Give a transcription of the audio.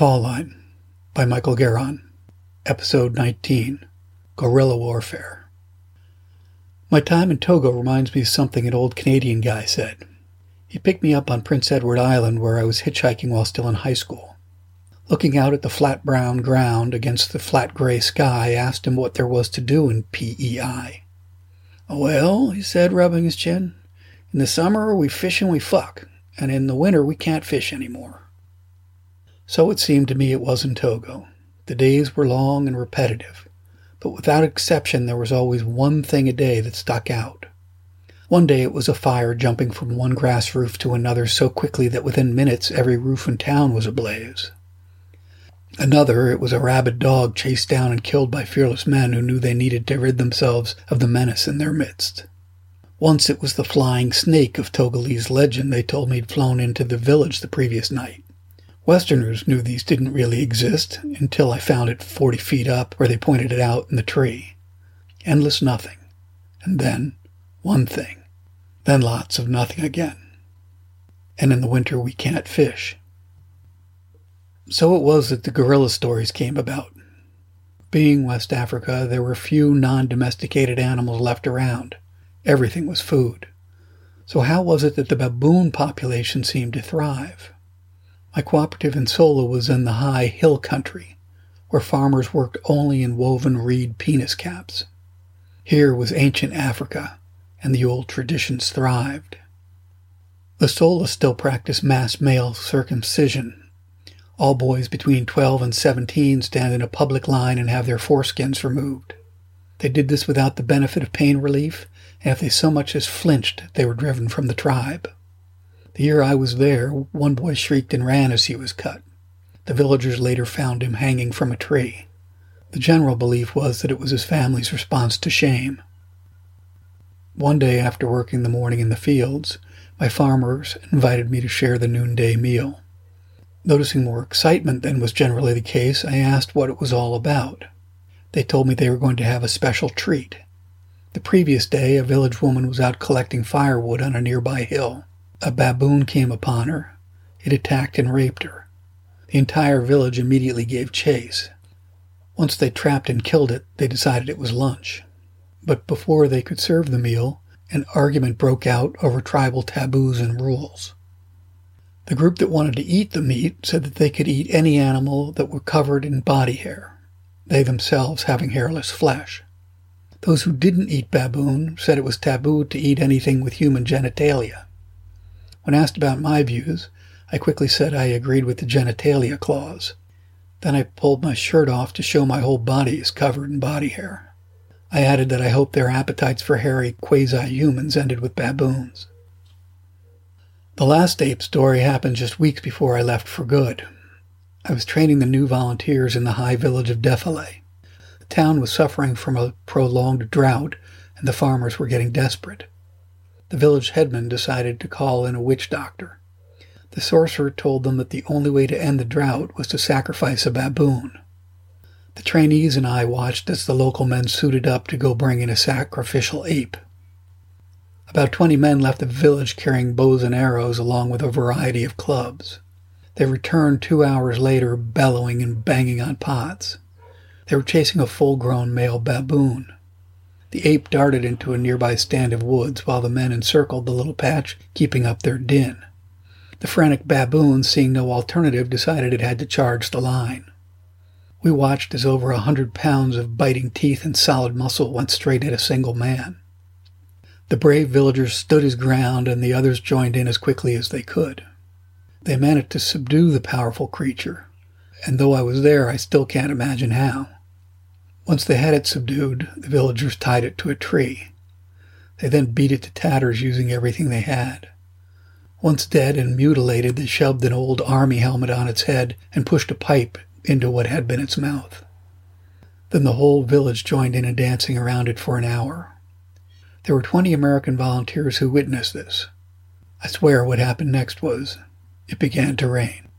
Fall Line by Michael Garon, Episode 19 Gorilla Warfare. My time in Togo reminds me of something an old Canadian guy said. He picked me up on Prince Edward Island where I was hitchhiking while still in high school. Looking out at the flat brown ground against the flat gray sky, I asked him what there was to do in PEI. Well, he said, rubbing his chin, in the summer we fish and we fuck, and in the winter we can't fish anymore. So it seemed to me it was in Togo. The days were long and repetitive, but without exception there was always one thing a day that stuck out. One day it was a fire jumping from one grass roof to another so quickly that within minutes every roof in town was ablaze. Another, it was a rabid dog chased down and killed by fearless men who knew they needed to rid themselves of the menace in their midst. Once it was the flying snake of Togolese legend they told me had flown into the village the previous night. Westerners knew these didn't really exist until I found it 40 feet up where they pointed it out in the tree. Endless nothing. And then one thing. Then lots of nothing again. And in the winter we can't fish. So it was that the gorilla stories came about. Being West Africa, there were few non domesticated animals left around. Everything was food. So, how was it that the baboon population seemed to thrive? My cooperative in Sola was in the high hill country, where farmers worked only in woven reed penis caps. Here was ancient Africa, and the old traditions thrived. The Sola still practice mass male circumcision, all boys between 12 and 17 stand in a public line and have their foreskins removed. They did this without the benefit of pain relief, and if they so much as flinched, they were driven from the tribe. The year I was there, one boy shrieked and ran as he was cut. The villagers later found him hanging from a tree. The general belief was that it was his family's response to shame. One day after working the morning in the fields, my farmers invited me to share the noonday meal. Noticing more excitement than was generally the case, I asked what it was all about. They told me they were going to have a special treat. The previous day, a village woman was out collecting firewood on a nearby hill. A baboon came upon her. It attacked and raped her. The entire village immediately gave chase. Once they trapped and killed it, they decided it was lunch. But before they could serve the meal, an argument broke out over tribal taboos and rules. The group that wanted to eat the meat said that they could eat any animal that were covered in body hair, they themselves having hairless flesh. Those who didn't eat baboon said it was taboo to eat anything with human genitalia. When asked about my views, I quickly said I agreed with the genitalia clause. Then I pulled my shirt off to show my whole body is covered in body hair. I added that I hoped their appetites for hairy quasi-humans ended with baboons. The last ape story happened just weeks before I left for good. I was training the new volunteers in the high village of Defale. The town was suffering from a prolonged drought, and the farmers were getting desperate. The village headman decided to call in a witch doctor. The sorcerer told them that the only way to end the drought was to sacrifice a baboon. The trainees and I watched as the local men suited up to go bring in a sacrificial ape. About 20 men left the village carrying bows and arrows along with a variety of clubs. They returned two hours later bellowing and banging on pots. They were chasing a full grown male baboon. The ape darted into a nearby stand of woods while the men encircled the little patch, keeping up their din. The frantic baboon, seeing no alternative, decided it had to charge the line. We watched as over a hundred pounds of biting teeth and solid muscle went straight at a single man. The brave villagers stood his ground, and the others joined in as quickly as they could. They managed to subdue the powerful creature, and though I was there, I still can't imagine how. Once they had it subdued, the villagers tied it to a tree. They then beat it to tatters using everything they had. Once dead and mutilated, they shoved an old army helmet on its head and pushed a pipe into what had been its mouth. Then the whole village joined in in dancing around it for an hour. There were 20 American volunteers who witnessed this. I swear what happened next was it began to rain.